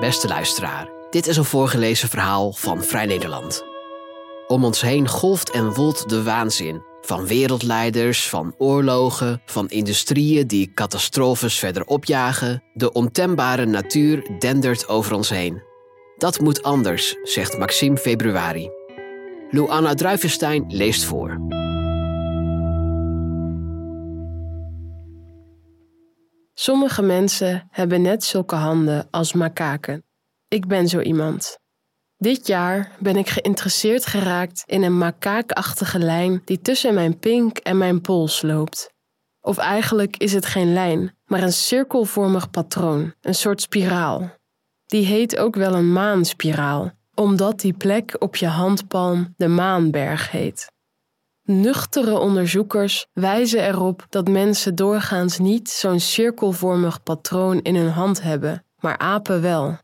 Beste luisteraar, dit is een voorgelezen verhaal van Vrij Nederland. Om ons heen golft en woelt de waanzin van wereldleiders, van oorlogen, van industrieën die catastrofes verder opjagen. De ontembare natuur dendert over ons heen. Dat moet anders, zegt Maxime Februari. Luana Druivenstein leest voor. Sommige mensen hebben net zulke handen als makaken. Ik ben zo iemand. Dit jaar ben ik geïnteresseerd geraakt in een makaakachtige lijn die tussen mijn pink en mijn pols loopt. Of eigenlijk is het geen lijn, maar een cirkelvormig patroon, een soort spiraal. Die heet ook wel een maanspiraal, omdat die plek op je handpalm de maanberg heet. Nuchtere onderzoekers wijzen erop dat mensen doorgaans niet zo'n cirkelvormig patroon in hun hand hebben, maar apen wel.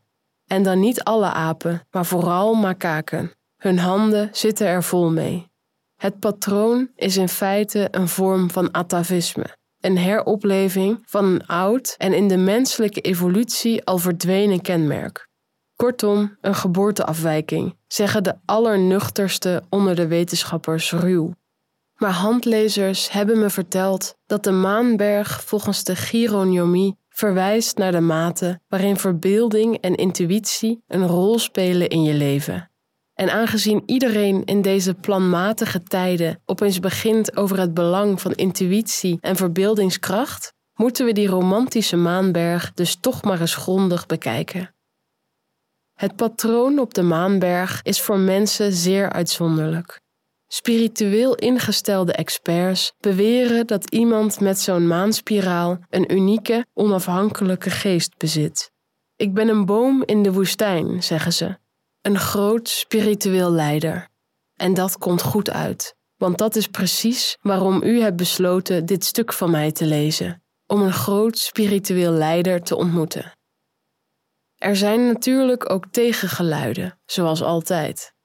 En dan niet alle apen, maar vooral makaken. Hun handen zitten er vol mee. Het patroon is in feite een vorm van atavisme, een heropleving van een oud en in de menselijke evolutie al verdwenen kenmerk. Kortom, een geboorteafwijking, zeggen de allernuchterste onder de wetenschappers ruw. Maar handlezers hebben me verteld dat de maanberg volgens de chironomie verwijst naar de mate waarin verbeelding en intuïtie een rol spelen in je leven. En aangezien iedereen in deze planmatige tijden opeens begint over het belang van intuïtie en verbeeldingskracht, moeten we die romantische maanberg dus toch maar eens grondig bekijken. Het patroon op de maanberg is voor mensen zeer uitzonderlijk. Spiritueel ingestelde experts beweren dat iemand met zo'n maanspiraal een unieke, onafhankelijke geest bezit. Ik ben een boom in de woestijn, zeggen ze. Een groot spiritueel leider. En dat komt goed uit, want dat is precies waarom u hebt besloten dit stuk van mij te lezen: om een groot spiritueel leider te ontmoeten. Er zijn natuurlijk ook tegengeluiden, zoals altijd.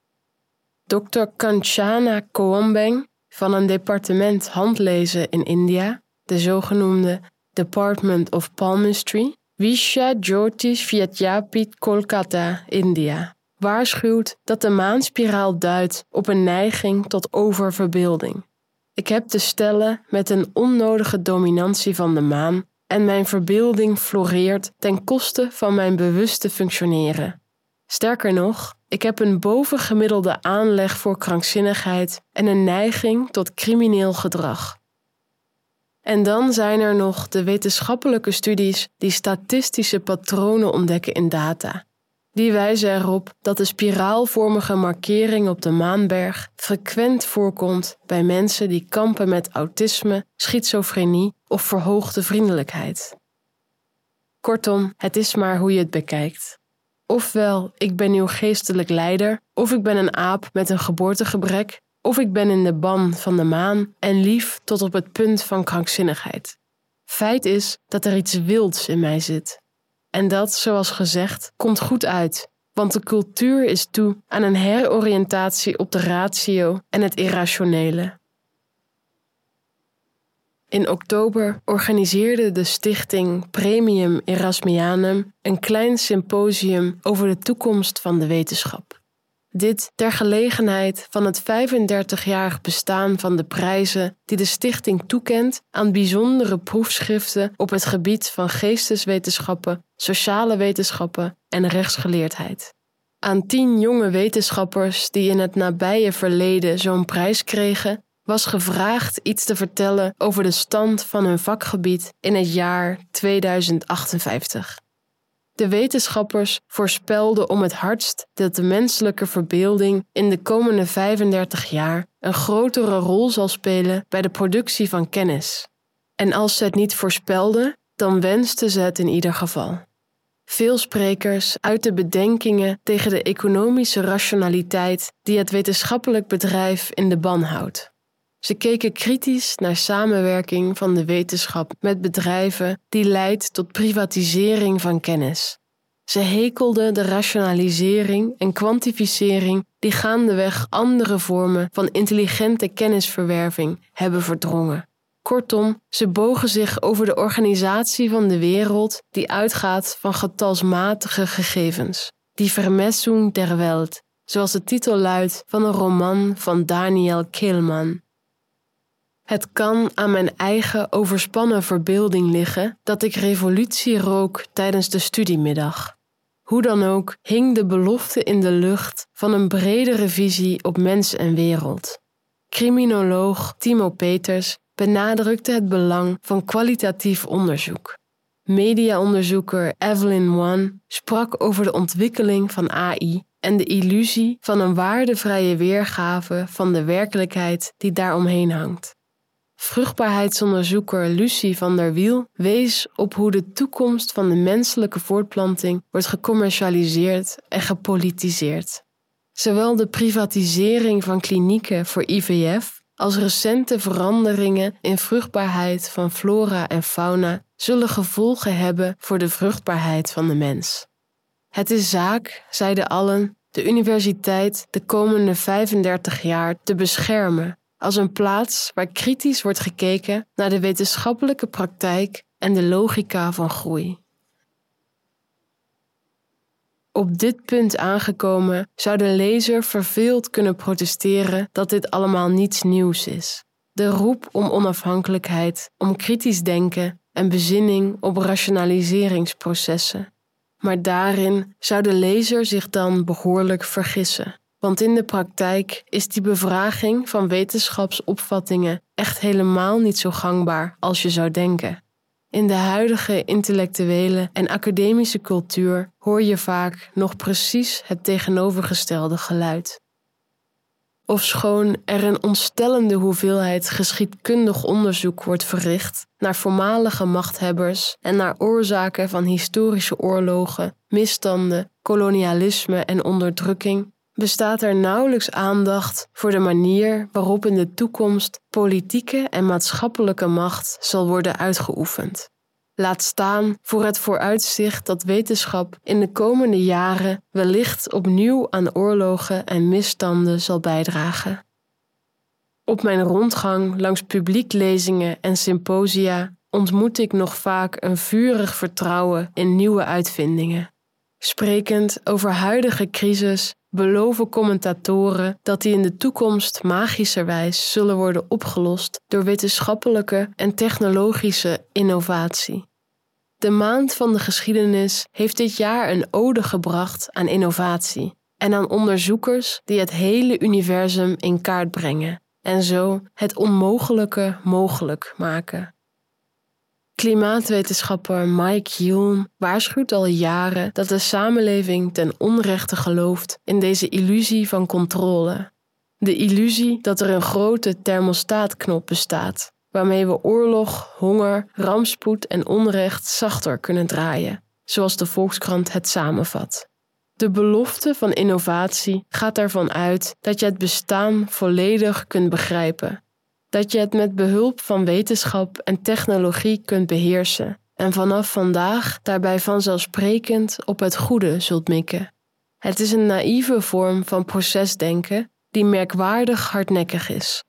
Dr. Kanchana Koambeng van een departement handlezen in India, de zogenoemde Department of Palmistry, Visha Jyotish Vidyapith Kolkata, India, waarschuwt dat de maanspiraal duidt op een neiging tot oververbeelding. Ik heb te stellen met een onnodige dominantie van de maan en mijn verbeelding floreert ten koste van mijn bewuste functioneren. Sterker nog, ik heb een bovengemiddelde aanleg voor krankzinnigheid en een neiging tot crimineel gedrag. En dan zijn er nog de wetenschappelijke studies die statistische patronen ontdekken in data. Die wijzen erop dat de spiraalvormige markering op de maanberg frequent voorkomt bij mensen die kampen met autisme, schizofrenie of verhoogde vriendelijkheid. Kortom, het is maar hoe je het bekijkt. Ofwel, ik ben uw geestelijk leider, of ik ben een aap met een geboortegebrek, of ik ben in de ban van de maan en lief tot op het punt van krankzinnigheid. Feit is dat er iets wilds in mij zit. En dat, zoals gezegd, komt goed uit, want de cultuur is toe aan een heroriëntatie op de ratio en het irrationele. In oktober organiseerde de stichting Premium Erasmianum een klein symposium over de toekomst van de wetenschap. Dit ter gelegenheid van het 35-jarig bestaan van de prijzen die de stichting toekent aan bijzondere proefschriften op het gebied van geesteswetenschappen, sociale wetenschappen en rechtsgeleerdheid. Aan tien jonge wetenschappers die in het nabije verleden zo'n prijs kregen, was gevraagd iets te vertellen over de stand van hun vakgebied in het jaar 2058. De wetenschappers voorspelden om het hardst dat de menselijke verbeelding in de komende 35 jaar een grotere rol zal spelen bij de productie van kennis. En als ze het niet voorspelden, dan wensten ze het in ieder geval. Veel sprekers uiten bedenkingen tegen de economische rationaliteit die het wetenschappelijk bedrijf in de ban houdt. Ze keken kritisch naar samenwerking van de wetenschap met bedrijven die leidt tot privatisering van kennis. Ze hekelden de rationalisering en kwantificering die gaandeweg andere vormen van intelligente kennisverwerving hebben verdrongen. Kortom, ze bogen zich over de organisatie van de wereld die uitgaat van getalsmatige gegevens. Die Vermessung der Welt, zoals de titel luidt van een roman van Daniel Kehlmann. Het kan aan mijn eigen overspannen verbeelding liggen dat ik revolutie rook tijdens de studiemiddag. Hoe dan ook hing de belofte in de lucht van een bredere visie op mens en wereld. Criminoloog Timo Peters benadrukte het belang van kwalitatief onderzoek. Mediaonderzoeker Evelyn Wan sprak over de ontwikkeling van AI en de illusie van een waardevrije weergave van de werkelijkheid die daaromheen hangt. Vruchtbaarheidsonderzoeker Lucie van der Wiel wees op hoe de toekomst van de menselijke voortplanting wordt gecommercialiseerd en gepolitiseerd. Zowel de privatisering van klinieken voor IVF als recente veranderingen in vruchtbaarheid van flora en fauna zullen gevolgen hebben voor de vruchtbaarheid van de mens. Het is zaak, zeiden allen, de universiteit de komende 35 jaar te beschermen als een plaats waar kritisch wordt gekeken naar de wetenschappelijke praktijk en de logica van groei. Op dit punt aangekomen zou de lezer verveeld kunnen protesteren dat dit allemaal niets nieuws is. De roep om onafhankelijkheid, om kritisch denken en bezinning op rationaliseringsprocessen. Maar daarin zou de lezer zich dan behoorlijk vergissen. Want in de praktijk is die bevraging van wetenschapsopvattingen echt helemaal niet zo gangbaar als je zou denken. In de huidige intellectuele en academische cultuur hoor je vaak nog precies het tegenovergestelde geluid. Ofschoon er een ontstellende hoeveelheid geschiedkundig onderzoek wordt verricht naar voormalige machthebbers en naar oorzaken van historische oorlogen, misstanden, kolonialisme en onderdrukking, bestaat er nauwelijks aandacht voor de manier waarop in de toekomst politieke en maatschappelijke macht zal worden uitgeoefend. Laat staan voor het vooruitzicht dat wetenschap in de komende jaren wellicht opnieuw aan oorlogen en misstanden zal bijdragen. Op mijn rondgang langs publieklezingen en symposia ontmoet ik nog vaak een vurig vertrouwen in nieuwe uitvindingen. Sprekend over huidige crisis beloven commentatoren dat die in de toekomst magischerwijs zullen worden opgelost door wetenschappelijke en technologische innovatie. De maand van de geschiedenis heeft dit jaar een ode gebracht aan innovatie en aan onderzoekers die het hele universum in kaart brengen en zo het onmogelijke mogelijk maken. Klimaatwetenschapper Mike Hulme waarschuwt al jaren dat de samenleving ten onrechte gelooft in deze illusie van controle. De illusie dat er een grote thermostaatknop bestaat, waarmee we oorlog, honger, rampspoed en onrecht zachter kunnen draaien, zoals de Volkskrant het samenvat. De belofte van innovatie gaat ervan uit dat je het bestaan volledig kunt begrijpen dat je het met behulp van wetenschap en technologie kunt beheersen en vanaf vandaag daarbij vanzelfsprekend op het goede zult mikken. Het is een naïeve vorm van procesdenken die merkwaardig hardnekkig is.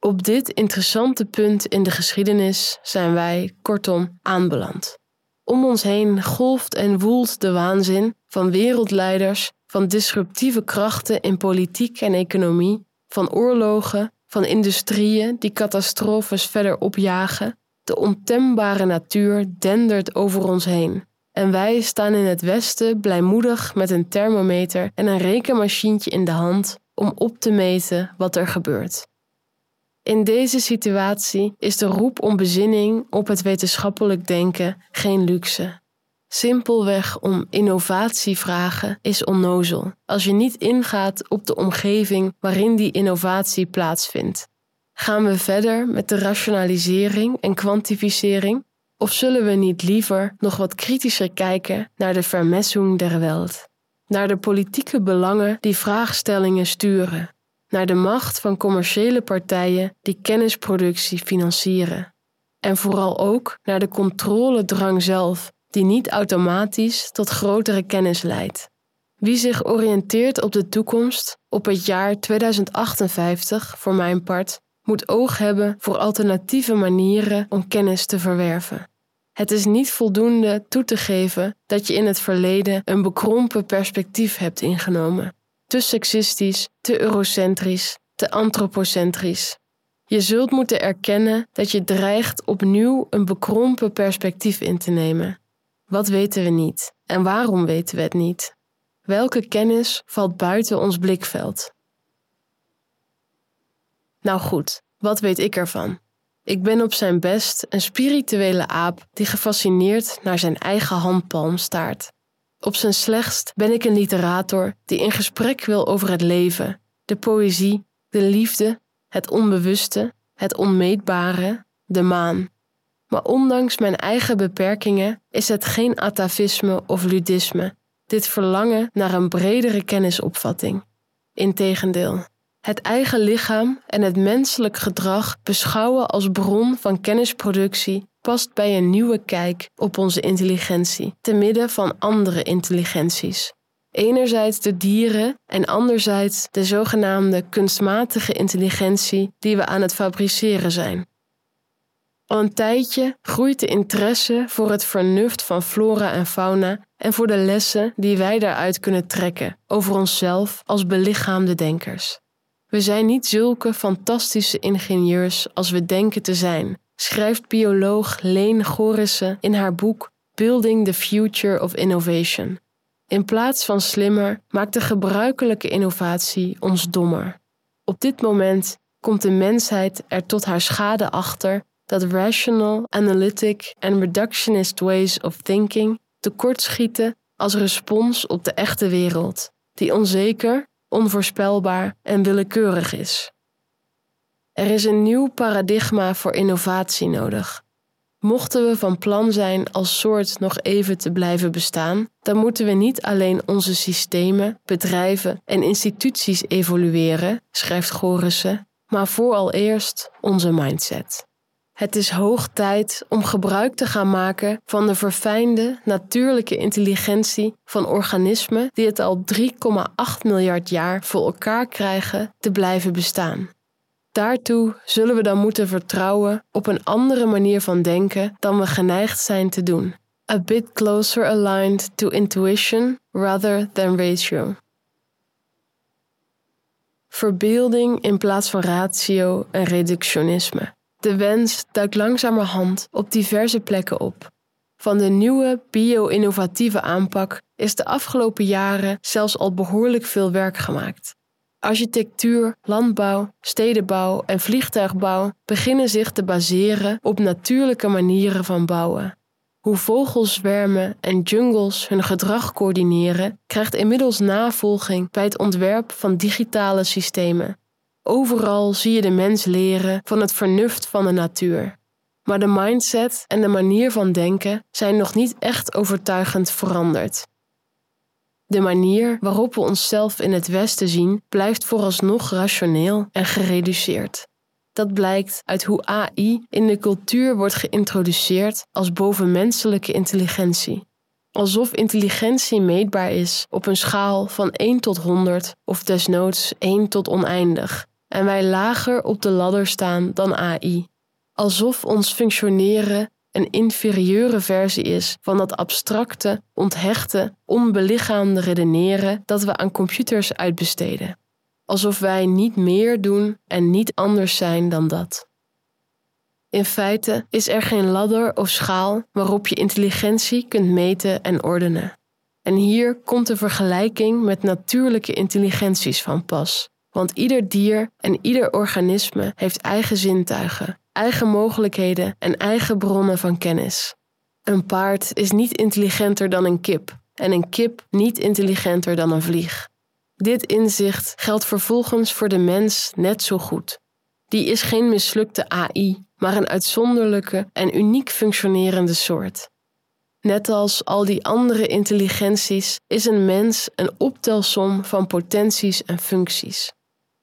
Op dit interessante punt in de geschiedenis zijn wij, kortom, aanbeland. Om ons heen golft en woelt de waanzin van wereldleiders, van disruptieve krachten in politiek en economie van oorlogen, van industrieën die catastrofes verder opjagen. De ontembare natuur dendert over ons heen. En wij staan in het westen blijmoedig met een thermometer en een rekenmachientje in de hand om op te meten wat er gebeurt. In deze situatie is de roep om bezinning op het wetenschappelijk denken geen luxe. Simpelweg om innovatie vragen is onnozel. Als je niet ingaat op de omgeving waarin die innovatie plaatsvindt. Gaan we verder met de rationalisering en kwantificering? Of zullen we niet liever nog wat kritischer kijken naar de vermessung der Welt, naar de politieke belangen die vraagstellingen sturen, naar de macht van commerciële partijen die kennisproductie financieren? En vooral ook naar de controledrang zelf die niet automatisch tot grotere kennis leidt. Wie zich oriënteert op de toekomst, op het jaar 2058 voor mijn part, moet oog hebben voor alternatieve manieren om kennis te verwerven. Het is niet voldoende toe te geven dat je in het verleden een bekrompen perspectief hebt ingenomen. Te seksistisch, te eurocentrisch, te antropocentrisch. Je zult moeten erkennen dat je dreigt opnieuw een bekrompen perspectief in te nemen. Wat weten we niet en waarom weten we het niet? Welke kennis valt buiten ons blikveld? Nou goed, wat weet ik ervan? Ik ben op zijn best een spirituele aap die gefascineerd naar zijn eigen handpalm staart. Op zijn slechtst ben ik een literator die in gesprek wil over het leven, de poëzie, de liefde, het onbewuste, het onmeetbare, de maan. Maar ondanks mijn eigen beperkingen is het geen atavisme of ludisme, dit verlangen naar een bredere kennisopvatting. Integendeel, het eigen lichaam en het menselijk gedrag beschouwen als bron van kennisproductie past bij een nieuwe kijk op onze intelligentie, te midden van andere intelligenties. Enerzijds de dieren en anderzijds de zogenaamde kunstmatige intelligentie die we aan het fabriceren zijn. Al een tijdje groeit de interesse voor het vernuft van flora en fauna en voor de lessen die wij daaruit kunnen trekken over onszelf als belichaamde denkers. We zijn niet zulke fantastische ingenieurs als we denken te zijn, schrijft bioloog Leen Gorissen in haar boek Building the Future of Innovation. In plaats van slimmer maakt de gebruikelijke innovatie ons dommer. Op dit moment komt de mensheid er tot haar schade achter dat rational, analytic en reductionist ways of thinking tekortschieten als respons op de echte wereld, die onzeker, onvoorspelbaar en willekeurig is. Er is een nieuw paradigma voor innovatie nodig. Mochten we van plan zijn als soort nog even te blijven bestaan, dan moeten we niet alleen onze systemen, bedrijven en instituties evolueren, schrijft Gorissen, maar vooral eerst onze mindset. Het is hoog tijd om gebruik te gaan maken van de verfijnde natuurlijke intelligentie van organismen die het al 3,8 miljard jaar voor elkaar krijgen te blijven bestaan. Daartoe zullen we dan moeten vertrouwen op een andere manier van denken dan we geneigd zijn te doen. A bit closer aligned to intuition rather than ratio. Verbeelding in plaats van ratio en reductionisme. De wens duikt langzamerhand op diverse plekken op. Van de nieuwe bio-innovatieve aanpak is de afgelopen jaren zelfs al behoorlijk veel werk gemaakt. Architectuur, landbouw, stedenbouw en vliegtuigbouw beginnen zich te baseren op natuurlijke manieren van bouwen. Hoe vogelzwermen en jungles hun gedrag coördineren, krijgt inmiddels navolging bij het ontwerp van digitale systemen. Overal zie je de mens leren van het vernuft van de natuur. Maar de mindset en de manier van denken zijn nog niet echt overtuigend veranderd. De manier waarop we onszelf in het Westen zien blijft vooralsnog rationeel en gereduceerd. Dat blijkt uit hoe AI in de cultuur wordt geïntroduceerd als bovenmenselijke intelligentie. Alsof intelligentie meetbaar is op een schaal van 1 tot 100 of desnoods 1 tot oneindig, en wij lager op de ladder staan dan AI. Alsof ons functioneren een inferieure versie is van dat abstracte, onthechte, onbelichaamde redeneren dat we aan computers uitbesteden. Alsof wij niet meer doen en niet anders zijn dan dat. In feite is er geen ladder of schaal waarop je intelligentie kunt meten en ordenen. En hier komt de vergelijking met natuurlijke intelligenties van pas. Want ieder dier en ieder organisme heeft eigen zintuigen, eigen mogelijkheden en eigen bronnen van kennis. Een paard is niet intelligenter dan een kip en een kip niet intelligenter dan een vlieg. Dit inzicht geldt vervolgens voor de mens net zo goed. Die is geen mislukte AI, maar een uitzonderlijke en uniek functionerende soort. Net als al die andere intelligenties is een mens een optelsom van potenties en functies.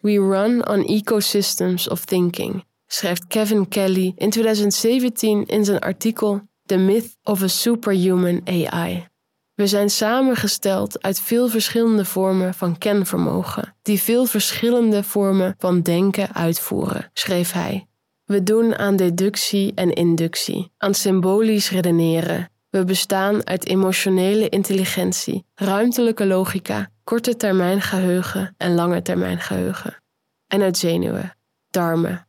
We run on ecosystems of thinking, schrijft Kevin Kelly in 2017 in zijn artikel The Myth of a Superhuman AI. We zijn samengesteld uit veel verschillende vormen van kenvermogen, die veel verschillende vormen van denken uitvoeren, schreef hij. We doen aan deductie en inductie, aan symbolisch redeneren. We bestaan uit emotionele intelligentie, ruimtelijke logica, korte termijn geheugen en lange termijn geheugen. En uit zenuwen, darmen.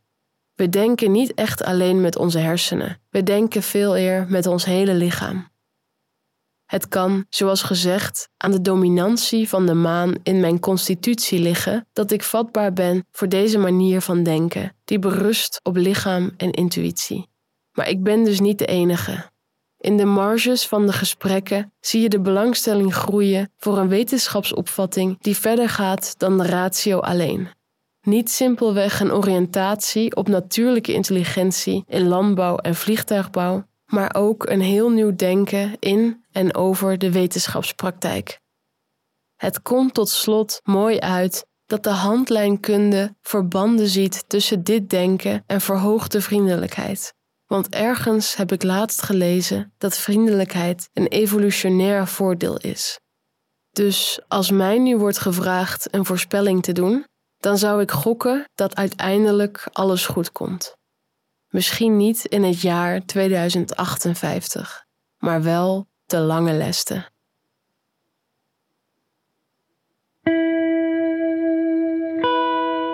We denken niet echt alleen met onze hersenen, we denken veel eer met ons hele lichaam. Het kan, zoals gezegd, aan de dominantie van de maan in mijn constitutie liggen dat ik vatbaar ben voor deze manier van denken, die berust op lichaam en intuïtie. Maar ik ben dus niet de enige. In de marges van de gesprekken zie je de belangstelling groeien voor een wetenschapsopvatting die verder gaat dan de ratio alleen. Niet simpelweg een oriëntatie op natuurlijke intelligentie in landbouw en vliegtuigbouw, maar ook een heel nieuw denken in en over de wetenschapspraktijk. Het komt tot slot mooi uit dat de handlijnkunde verbanden ziet tussen dit denken en verhoogde vriendelijkheid. Want ergens heb ik laatst gelezen dat vriendelijkheid een evolutionair voordeel is. Dus als mij nu wordt gevraagd een voorspelling te doen, dan zou ik gokken dat uiteindelijk alles goed komt. Misschien niet in het jaar 2058, maar wel de lange lesten.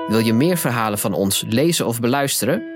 Wil je meer verhalen van ons lezen of beluisteren?